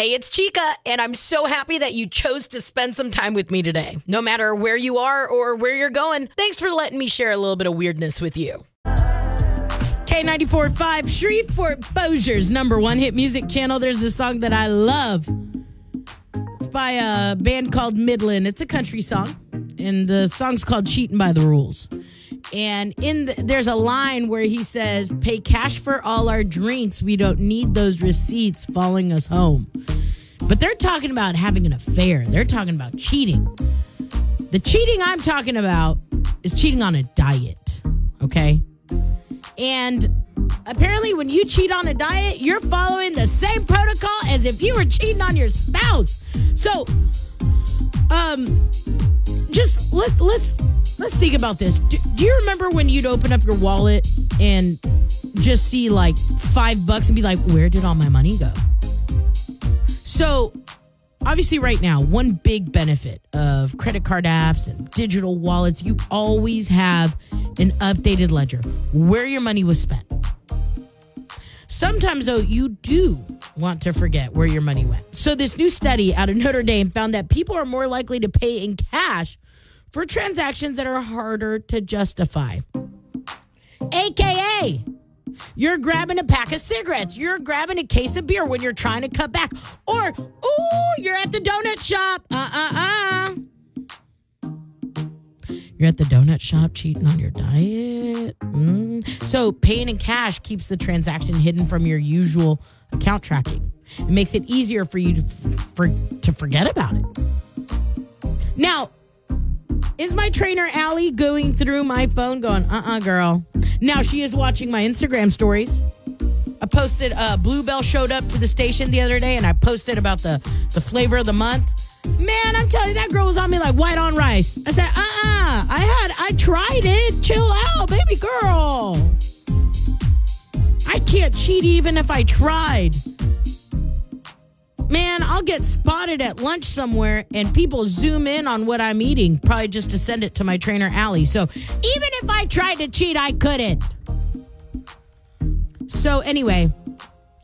Hey, it's Chica, and I'm so happy that you chose to spend some time with me today. No matter where you are or where you're going, thanks for letting me share a little bit of weirdness with you. K94.5, Shreveport Bossier's number one hit music channel. There's a song that I love. It's by a band called Midland. It's a country song, and the song's called Cheating by the Rules. And in the, there's a line where he says, "Pay cash for all our drinks. We don't need those receipts following us home." But they're talking about having an affair. They're talking about cheating. The cheating I'm talking about is cheating on a diet. Okay? And apparently when you cheat on a diet, you're following the same protocol as if you were cheating on your spouse. So um just let let's let's think about this. Do, do you remember when you'd open up your wallet and just see like 5 bucks and be like, "Where did all my money go?" So, obviously, right now, one big benefit of credit card apps and digital wallets, you always have an updated ledger where your money was spent. Sometimes, though, you do want to forget where your money went. So, this new study out of Notre Dame found that people are more likely to pay in cash for transactions that are harder to justify. AKA, you're grabbing a pack of cigarettes. You're grabbing a case of beer when you're trying to cut back. Or, ooh, you're at the donut shop. Uh uh uh. You're at the donut shop cheating on your diet. Mm. So, paying in cash keeps the transaction hidden from your usual account tracking. It makes it easier for you to, for, to forget about it. Now, is my trainer Allie going through my phone going, uh uh girl? Now she is watching my Instagram stories. I posted uh Bluebell showed up to the station the other day and I posted about the the flavor of the month. Man, I'm telling you, that girl was on me like white on rice. I said, uh uh I had I tried it. Chill out, baby girl. I can't cheat even if I tried man, I'll get spotted at lunch somewhere and people zoom in on what I'm eating, probably just to send it to my trainer, Allie. So even if I tried to cheat, I couldn't. So, anyway,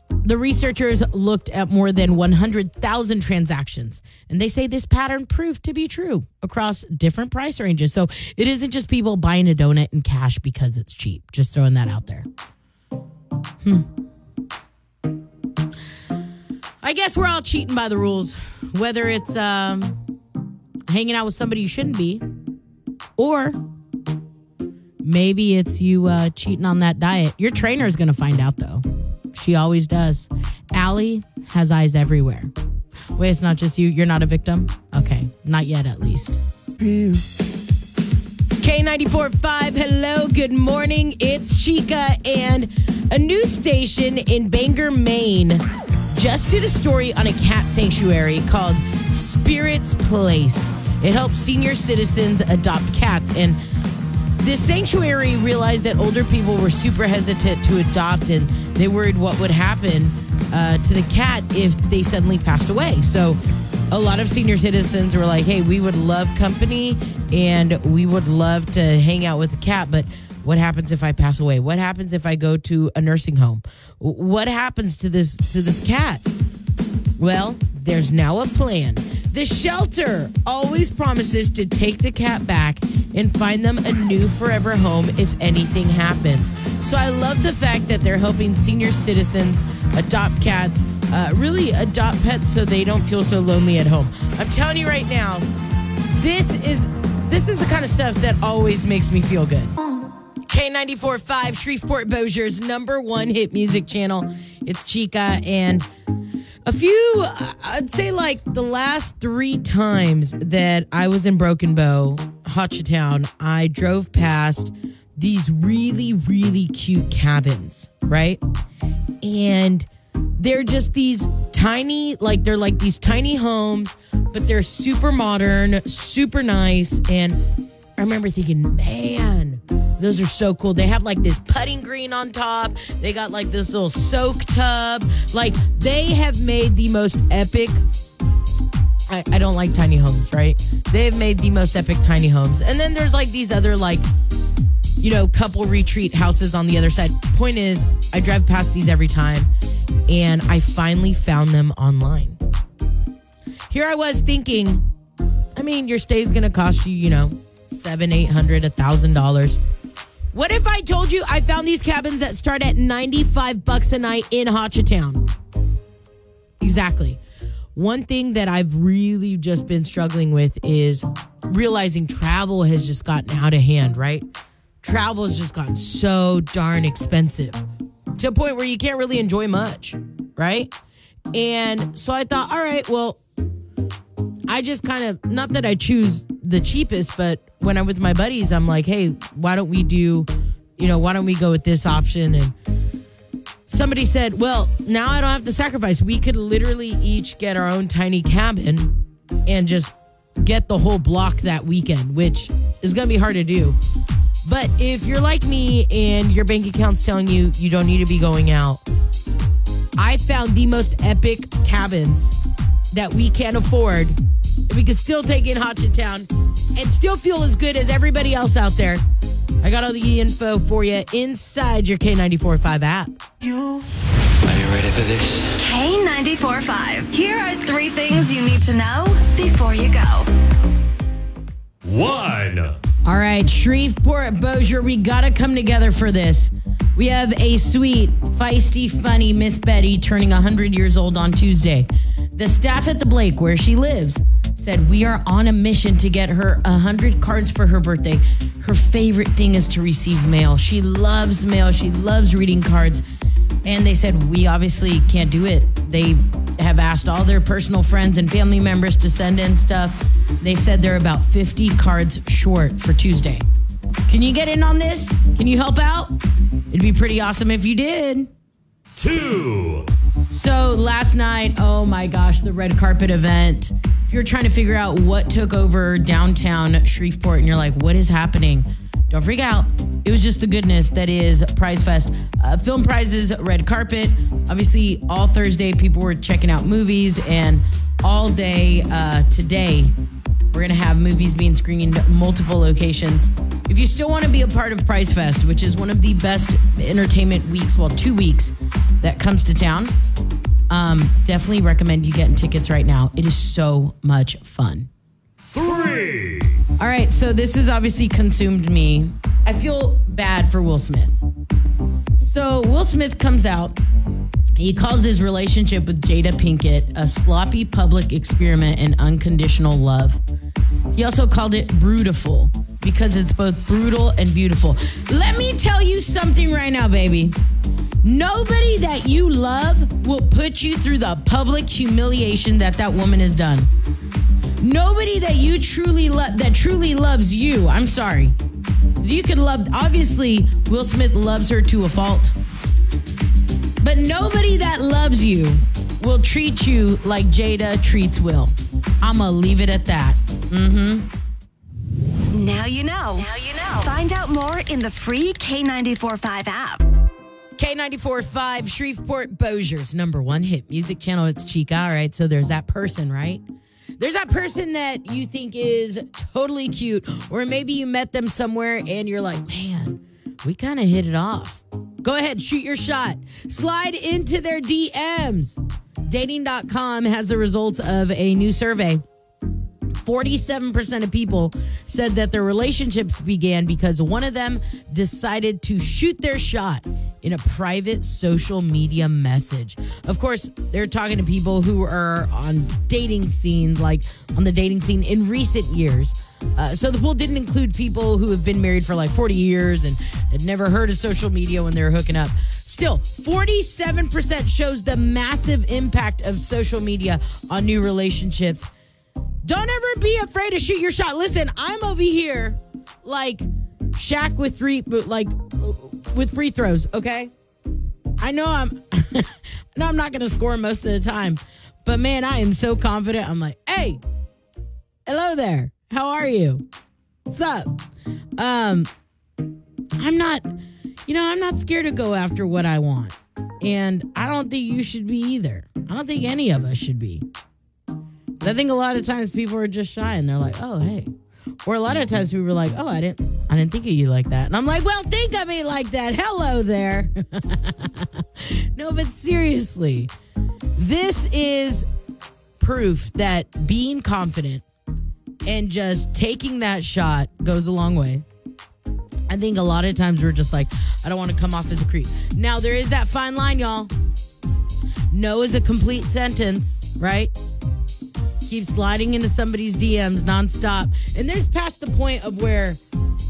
the researchers looked at more than 100,000 transactions, and they say this pattern proved to be true across different price ranges. So, it isn't just people buying a donut in cash because it's cheap. Just throwing that out there. Hmm. I guess we're all cheating by the rules, whether it's um, hanging out with somebody you shouldn't be, or maybe it's you uh, cheating on that diet. Your trainer is going to find out, though. She always does. Allie has eyes everywhere. Wait, it's not just you. You're not a victim? Okay, not yet, at least. K94.5, hello, good morning. It's Chica and a new station in Bangor, Maine just did a story on a cat sanctuary called Spirits Place. It helps senior citizens adopt cats. And this sanctuary realized that older people were super hesitant to adopt and they worried what would happen uh, to the cat if they suddenly passed away. So a lot of senior citizens were like, hey, we would love company and we would love to hang out with the cat, but what happens if I pass away? What happens if I go to a nursing home? What happens to this to this cat? Well, there's now a plan. The shelter always promises to take the cat back and find them a new forever home if anything happens. So I love the fact that they're helping senior citizens adopt cats, uh, really adopt pets so they don't feel so lonely at home. I'm telling you right now, this is this is the kind of stuff that always makes me feel good. K94.5, Shreveport Bossier's number one hit music channel. It's Chica. And a few, I'd say like the last three times that I was in Broken Bow, Hochatown, I drove past these really, really cute cabins, right? And they're just these tiny, like they're like these tiny homes, but they're super modern, super nice. And I remember thinking, man, those are so cool. They have like this putting green on top. They got like this little soak tub. Like they have made the most epic. I, I don't like tiny homes, right? They've made the most epic tiny homes. And then there's like these other like you know, couple retreat houses on the other side. Point is, I drive past these every time and I finally found them online. here I was thinking, I mean, your stay's going to cost you, you know, seven, eight hundred, a thousand dollars. What if I told you I found these cabins that start at 95 bucks a night in Hochatown? Exactly. One thing that I've really just been struggling with is realizing travel has just gotten out of hand, right? Travel has just gotten so darn expensive to a point where you can't really enjoy much, right? And so I thought, all right, well, I just kind of, not that I choose the cheapest, but when I'm with my buddies, I'm like, hey, why don't we do, you know, why don't we go with this option? And somebody said, well, now I don't have to sacrifice. We could literally each get our own tiny cabin and just get the whole block that weekend, which is going to be hard to do. But if you're like me and your bank account's telling you you don't need to be going out, I found the most epic cabins that we can afford. We can still take in Hochatown and still feel as good as everybody else out there. I got all the info for you inside your K945 app. You. Are you ready for this? K94.5. Here are three things you need to know before you go. One. All right, Shreveport Bossier, we got to come together for this. We have a sweet, feisty, funny Miss Betty turning 100 years old on Tuesday. The staff at the Blake, where she lives, said we are on a mission to get her 100 cards for her birthday. Her favorite thing is to receive mail. She loves mail, she loves reading cards. And they said, we obviously can't do it. They have asked all their personal friends and family members to send in stuff. They said they're about 50 cards short for Tuesday. Can you get in on this? Can you help out? It'd be pretty awesome if you did. Two. So last night, oh my gosh, the red carpet event. If you're trying to figure out what took over downtown Shreveport and you're like, what is happening? Don't freak out. It was just the goodness that is Prize Fest. Uh, film prizes, red carpet. Obviously, all Thursday, people were checking out movies, and all day uh, today, we're going to have movies being screened multiple locations. If you still want to be a part of Prize Fest, which is one of the best entertainment weeks, well, two weeks that comes to town, um, definitely recommend you getting tickets right now. It is so much fun. Three. All right, so this has obviously consumed me. I feel bad for Will Smith. So Will Smith comes out. He calls his relationship with Jada Pinkett a sloppy public experiment in unconditional love. He also called it brutiful because it's both brutal and beautiful. Let me tell you something right now, baby. Nobody that you love will put you through the public humiliation that that woman has done. Nobody that you truly love that truly loves you. I'm sorry. You could love obviously Will Smith loves her to a fault. But nobody that loves you will treat you like Jada treats Will. I'm gonna leave it at that. Mm-hmm. Now you know. Now you know. Find out more in the free K94.5 app. K94.5 Shreveport Bossier's number one hit music channel. It's Chica. All right, so there's that person, right? There's that person that you think is totally cute, or maybe you met them somewhere and you're like, man, we kind of hit it off. Go ahead, shoot your shot. Slide into their DMs. Dating.com has the results of a new survey. 47% of people said that their relationships began because one of them decided to shoot their shot in a private social media message. Of course, they're talking to people who are on dating scenes, like on the dating scene in recent years. Uh, so the pool didn't include people who have been married for like 40 years and had never heard of social media when they were hooking up. Still, 47% shows the massive impact of social media on new relationships. Don't ever be afraid to shoot your shot. Listen, I'm over here like Shaq with three, like with free throws. Okay, I know I'm, no, I'm not gonna score most of the time, but man, I am so confident. I'm like, hey, hello there. How are you? What's up? Um, I'm not, you know, I'm not scared to go after what I want, and I don't think you should be either. I don't think any of us should be. I think a lot of times people are just shy and they're like, "Oh, hey," or a lot of times people are like, "Oh, I didn't, I didn't think of you like that," and I'm like, "Well, think of me like that." Hello there. no, but seriously, this is proof that being confident and just taking that shot goes a long way. I think a lot of times we're just like, I don't want to come off as a creep. Now, there is that fine line, y'all. No is a complete sentence, right? Keep sliding into somebody's DMs nonstop. And there's past the point of where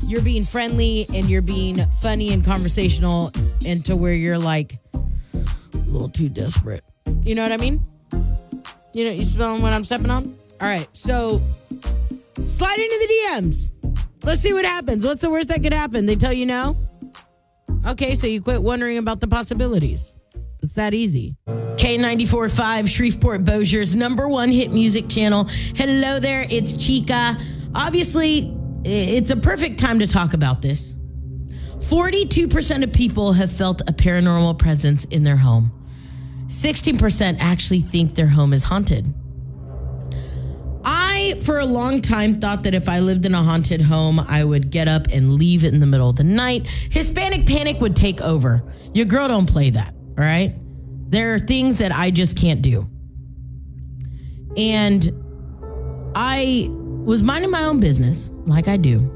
you're being friendly and you're being funny and conversational, and to where you're like a little too desperate. You know what I mean? You know, you smelling what I'm stepping on? All right, so slide into the DMs. Let's see what happens. What's the worst that could happen? They tell you no? Okay, so you quit wondering about the possibilities. That easy. K94.5, Shreveport Bossier's number one hit music channel. Hello there, it's Chica. Obviously, it's a perfect time to talk about this. 42% of people have felt a paranormal presence in their home. 16% actually think their home is haunted. I, for a long time, thought that if I lived in a haunted home, I would get up and leave it in the middle of the night. Hispanic panic would take over. Your girl don't play that, all right? There are things that I just can't do. And I was minding my own business, like I do.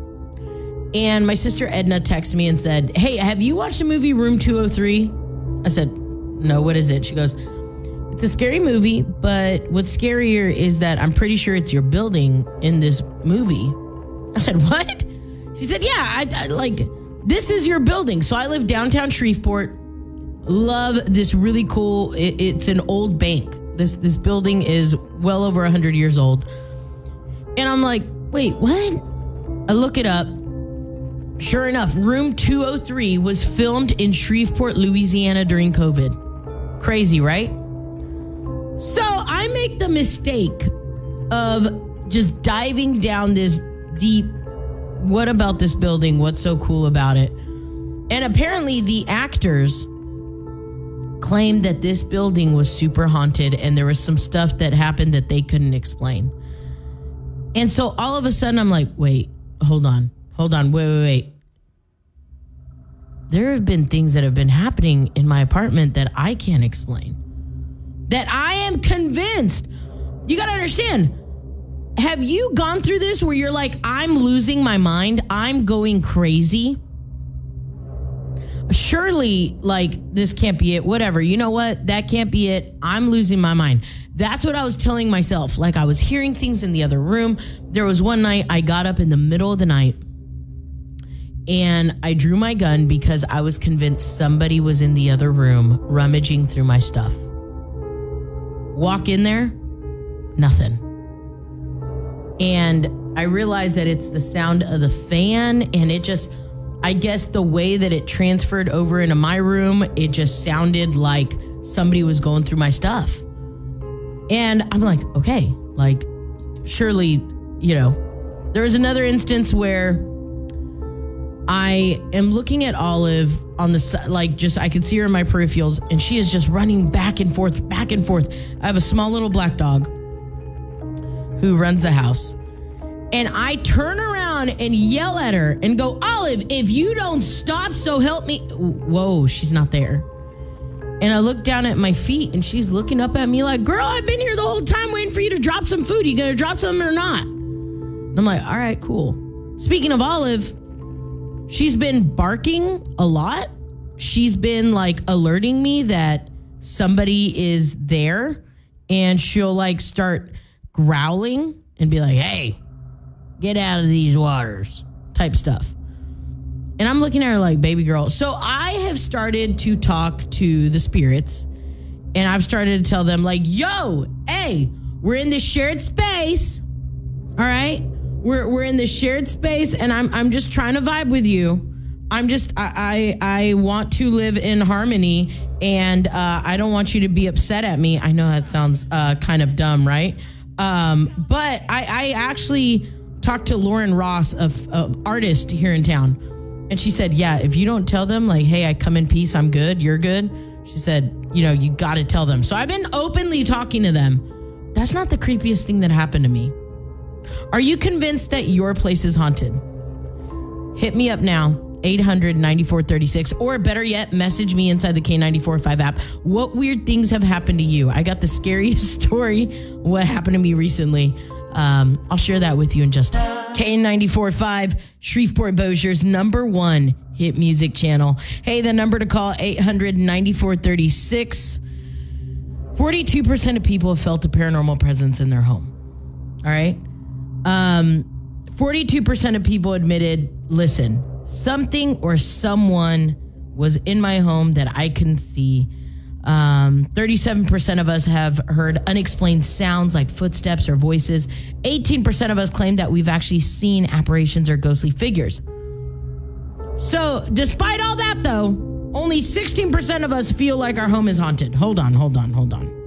And my sister Edna texted me and said, Hey, have you watched the movie Room 203? I said, No, what is it? She goes, It's a scary movie, but what's scarier is that I'm pretty sure it's your building in this movie. I said, What? She said, Yeah, I, I like this is your building. So I live downtown Shreveport. Love this really cool. It, it's an old bank. This this building is well over hundred years old. And I'm like, wait, what? I look it up. Sure enough, room 203 was filmed in Shreveport, Louisiana during COVID. Crazy, right? So I make the mistake of just diving down this deep. What about this building? What's so cool about it? And apparently, the actors claimed that this building was super haunted and there was some stuff that happened that they couldn't explain. And so all of a sudden, I'm like, wait, hold on, hold on, wait, wait, wait. There have been things that have been happening in my apartment that I can't explain. That I am convinced. You got to understand. Have you gone through this where you're like, I'm losing my mind? I'm going crazy? Surely like this can't be it. Whatever. You know what? That can't be it. I'm losing my mind. That's what i was telling myself. Like i was hearing things in the other room. There was one night i got up in the middle of the night and i drew my gun because i was convinced somebody was in the other room rummaging through my stuff. Walk in there nothing. And i realized that it's the sound of the fan and it just I guess the way that it transferred over into my room, it just sounded like somebody was going through my stuff. And I'm like, okay, like, surely, you know. There was another instance where I am looking at Olive on the side, like, just I could see her in my peripherals, and she is just running back and forth, back and forth. I have a small little black dog who runs the house. And I turn around and yell at her and go, Olive, if you don't stop, so help me. Whoa, she's not there. And I look down at my feet and she's looking up at me like, Girl, I've been here the whole time waiting for you to drop some food. You gonna drop something or not? And I'm like, All right, cool. Speaking of Olive, she's been barking a lot. She's been like alerting me that somebody is there and she'll like start growling and be like, Hey, get out of these waters type stuff. And I'm looking at her like, baby girl. So I have started to talk to the spirits and I've started to tell them, like, yo, hey, we're in this shared space. All right. We're, we're in this shared space and I'm, I'm just trying to vibe with you. I'm just, I, I, I want to live in harmony and uh, I don't want you to be upset at me. I know that sounds uh, kind of dumb, right? Um, but I, I actually, talked to Lauren Ross, a, a artist here in town, and she said, "Yeah, if you don't tell them like, hey, I come in peace, I'm good, you're good." She said, "You know, you got to tell them." So I've been openly talking to them. That's not the creepiest thing that happened to me. Are you convinced that your place is haunted? Hit me up now 800 9436, or better yet, message me inside the K945 app. What weird things have happened to you? I got the scariest story, what happened to me recently. Um, I'll share that with you in just K945, Shreveport Bossier's number one hit music channel. Hey, the number to call 800 9436. 42% of people have felt a paranormal presence in their home. All right. Um, 42% of people admitted, listen, something or someone was in my home that I couldn't see. Um, 37% of us have heard unexplained sounds like footsteps or voices. 18% of us claim that we've actually seen apparitions or ghostly figures. So, despite all that, though, only 16% of us feel like our home is haunted. Hold on, hold on, hold on.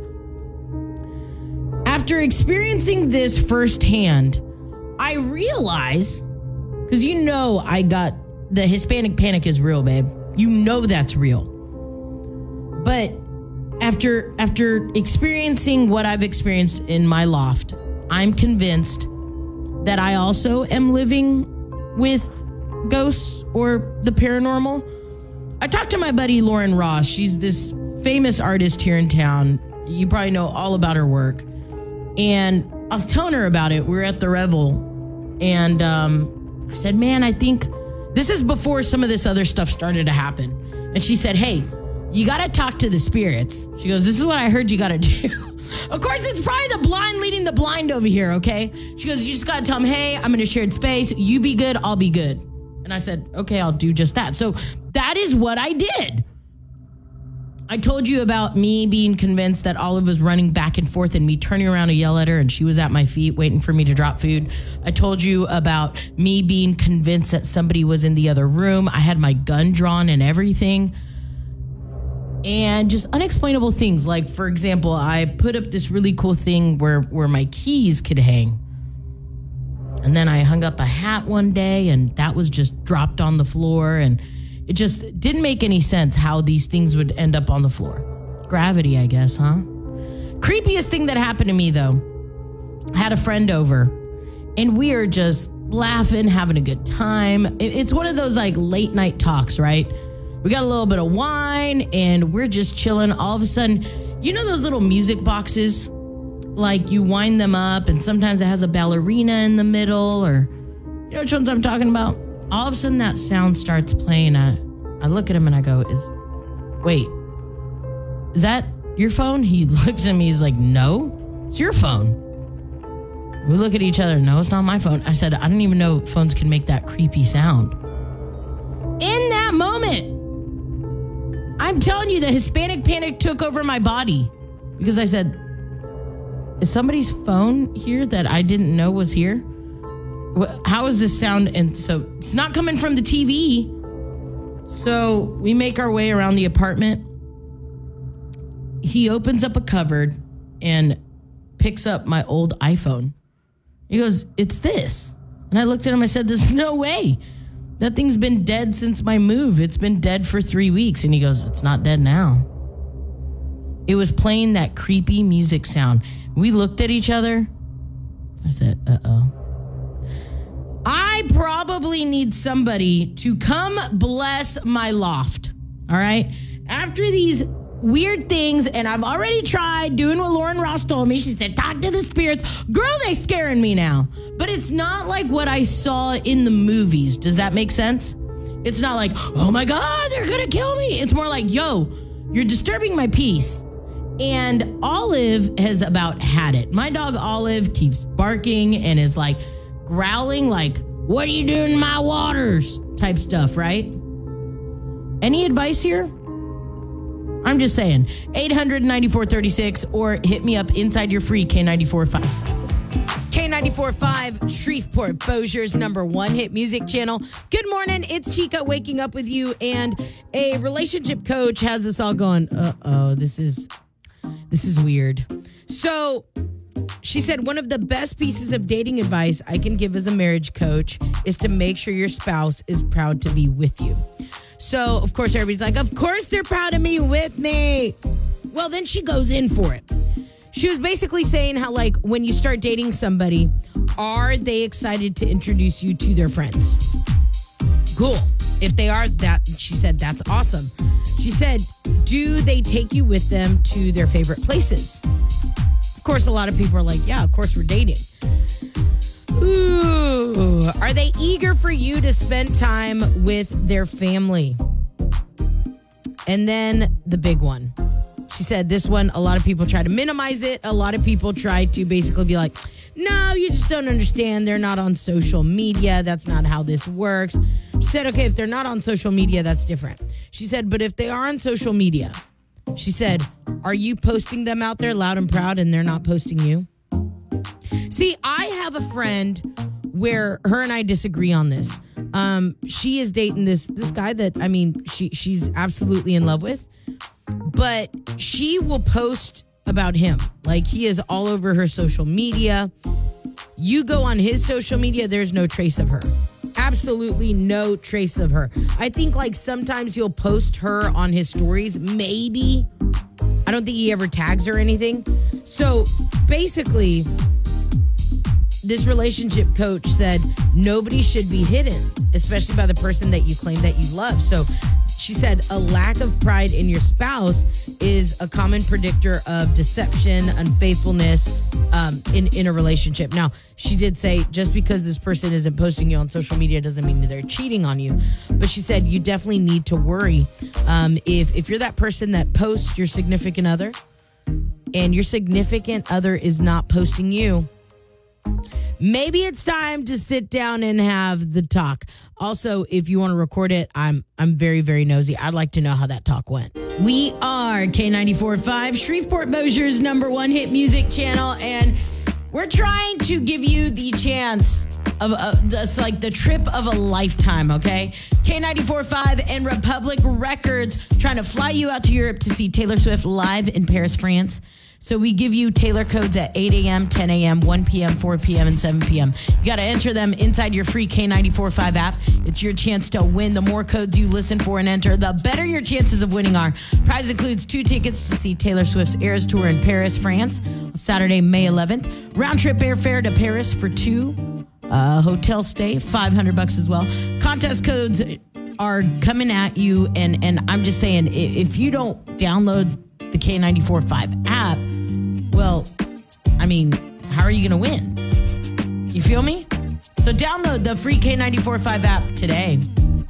After experiencing this firsthand, I realize, because you know I got the Hispanic panic is real, babe. You know that's real. But after after experiencing what I've experienced in my loft, I'm convinced that I also am living with ghosts or the paranormal. I talked to my buddy Lauren Ross. She's this famous artist here in town. You probably know all about her work. And I was telling her about it. We were at the Revel, and um, I said, "Man, I think this is before some of this other stuff started to happen." And she said, "Hey, you got to talk to the spirits." She goes, "This is what I heard you got to do." of course, it's probably the blind leading the blind over here. Okay? She goes, "You just got to tell them, hey, I'm in a shared space. You be good, I'll be good." And I said, "Okay, I'll do just that." So that is what I did. I told you about me being convinced that Olive was running back and forth and me turning around to yell at her and she was at my feet waiting for me to drop food. I told you about me being convinced that somebody was in the other room. I had my gun drawn and everything. And just unexplainable things like for example, I put up this really cool thing where where my keys could hang. And then I hung up a hat one day and that was just dropped on the floor and it just didn't make any sense how these things would end up on the floor. Gravity, I guess, huh? Creepiest thing that happened to me though, I had a friend over and we are just laughing, having a good time. It's one of those like late night talks, right? We got a little bit of wine and we're just chilling. All of a sudden, you know those little music boxes? Like you wind them up and sometimes it has a ballerina in the middle or you know which ones I'm talking about? All of a sudden that sound starts playing. I, I look at him and I go, Is wait, is that your phone? He looks at me, he's like, No, it's your phone. We look at each other, no, it's not my phone. I said, I didn't even know phones can make that creepy sound. I'm telling you, the Hispanic panic took over my body because I said, Is somebody's phone here that I didn't know was here? How is this sound? And so it's not coming from the TV. So we make our way around the apartment. He opens up a cupboard and picks up my old iPhone. He goes, It's this. And I looked at him, I said, There's no way. That thing's been dead since my move. It's been dead for three weeks. And he goes, It's not dead now. It was playing that creepy music sound. We looked at each other. I said, Uh oh. I probably need somebody to come bless my loft. All right. After these weird things, and I've already tried doing what Lauren Ross told me. She said, talk to the spirits. Girl, They're scaring me now. But it's not like what I saw in the movies. Does that make sense? It's not like, oh my God, they're gonna kill me. It's more like, yo, you're disturbing my peace. And Olive has about had it. My dog Olive keeps barking and is like growling, like, what are you doing in my waters? type stuff, right? Any advice here? I'm just saying. 89436 or hit me up inside your free K945. K945, Shreveport, Bossier's number one hit music channel. Good morning. It's Chica waking up with you, and a relationship coach has us all going, uh oh, this is this is weird. So she said one of the best pieces of dating advice I can give as a marriage coach is to make sure your spouse is proud to be with you. So, of course, everybody's like, Of course, they're proud of me with me. Well, then she goes in for it. She was basically saying how, like, when you start dating somebody, are they excited to introduce you to their friends? Cool. if they are that, she said, that's awesome. She said, do they take you with them to their favorite places? Of course, a lot of people are like, yeah, of course we're dating. Ooh, are they eager for you to spend time with their family? And then the big one. She said this one, a lot of people try to minimize it. A lot of people try to basically be like, no, you just don't understand. They're not on social media. That's not how this works. She said, okay, if they're not on social media, that's different. She said, but if they are on social media, she said, are you posting them out there loud and proud and they're not posting you? See, I have a friend where her and I disagree on this. Um, she is dating this this guy that I mean, she she's absolutely in love with, but she will post about him like he is all over her social media. You go on his social media, there's no trace of her. Absolutely no trace of her. I think like sometimes he'll post her on his stories, maybe. I don't think he ever tags her or anything. So basically, this relationship coach said nobody should be hidden, especially by the person that you claim that you love. So she said a lack of pride in your spouse is a common predictor of deception, unfaithfulness um, in in a relationship. Now, she did say just because this person isn't posting you on social media doesn't mean that they're cheating on you. But she said you definitely need to worry um, if if you're that person that posts your significant other, and your significant other is not posting you maybe it's time to sit down and have the talk. Also, if you want to record it, I'm I'm very very nosy. I'd like to know how that talk went. We are K94.5, Shreveport Bossier's number one hit music channel, and we're trying to give you the chance of uh, that's like the trip of a lifetime, okay? K94.5 and Republic Records trying to fly you out to Europe to see Taylor Swift live in Paris, France. So we give you Taylor codes at 8 a.m., 10 a.m., 1 p.m., 4 p.m., and 7 p.m. You got to enter them inside your free K945 app. It's your chance to win. The more codes you listen for and enter, the better your chances of winning are. Prize includes two tickets to see Taylor Swift's Eras Tour in Paris, France, on Saturday, May 11th. Round trip airfare to Paris for two. Uh, hotel stay, 500 bucks as well. Contest codes are coming at you, and and I'm just saying, if you don't download the K945 app, well, I mean, how are you going to win? You feel me? So download the free K945 app today.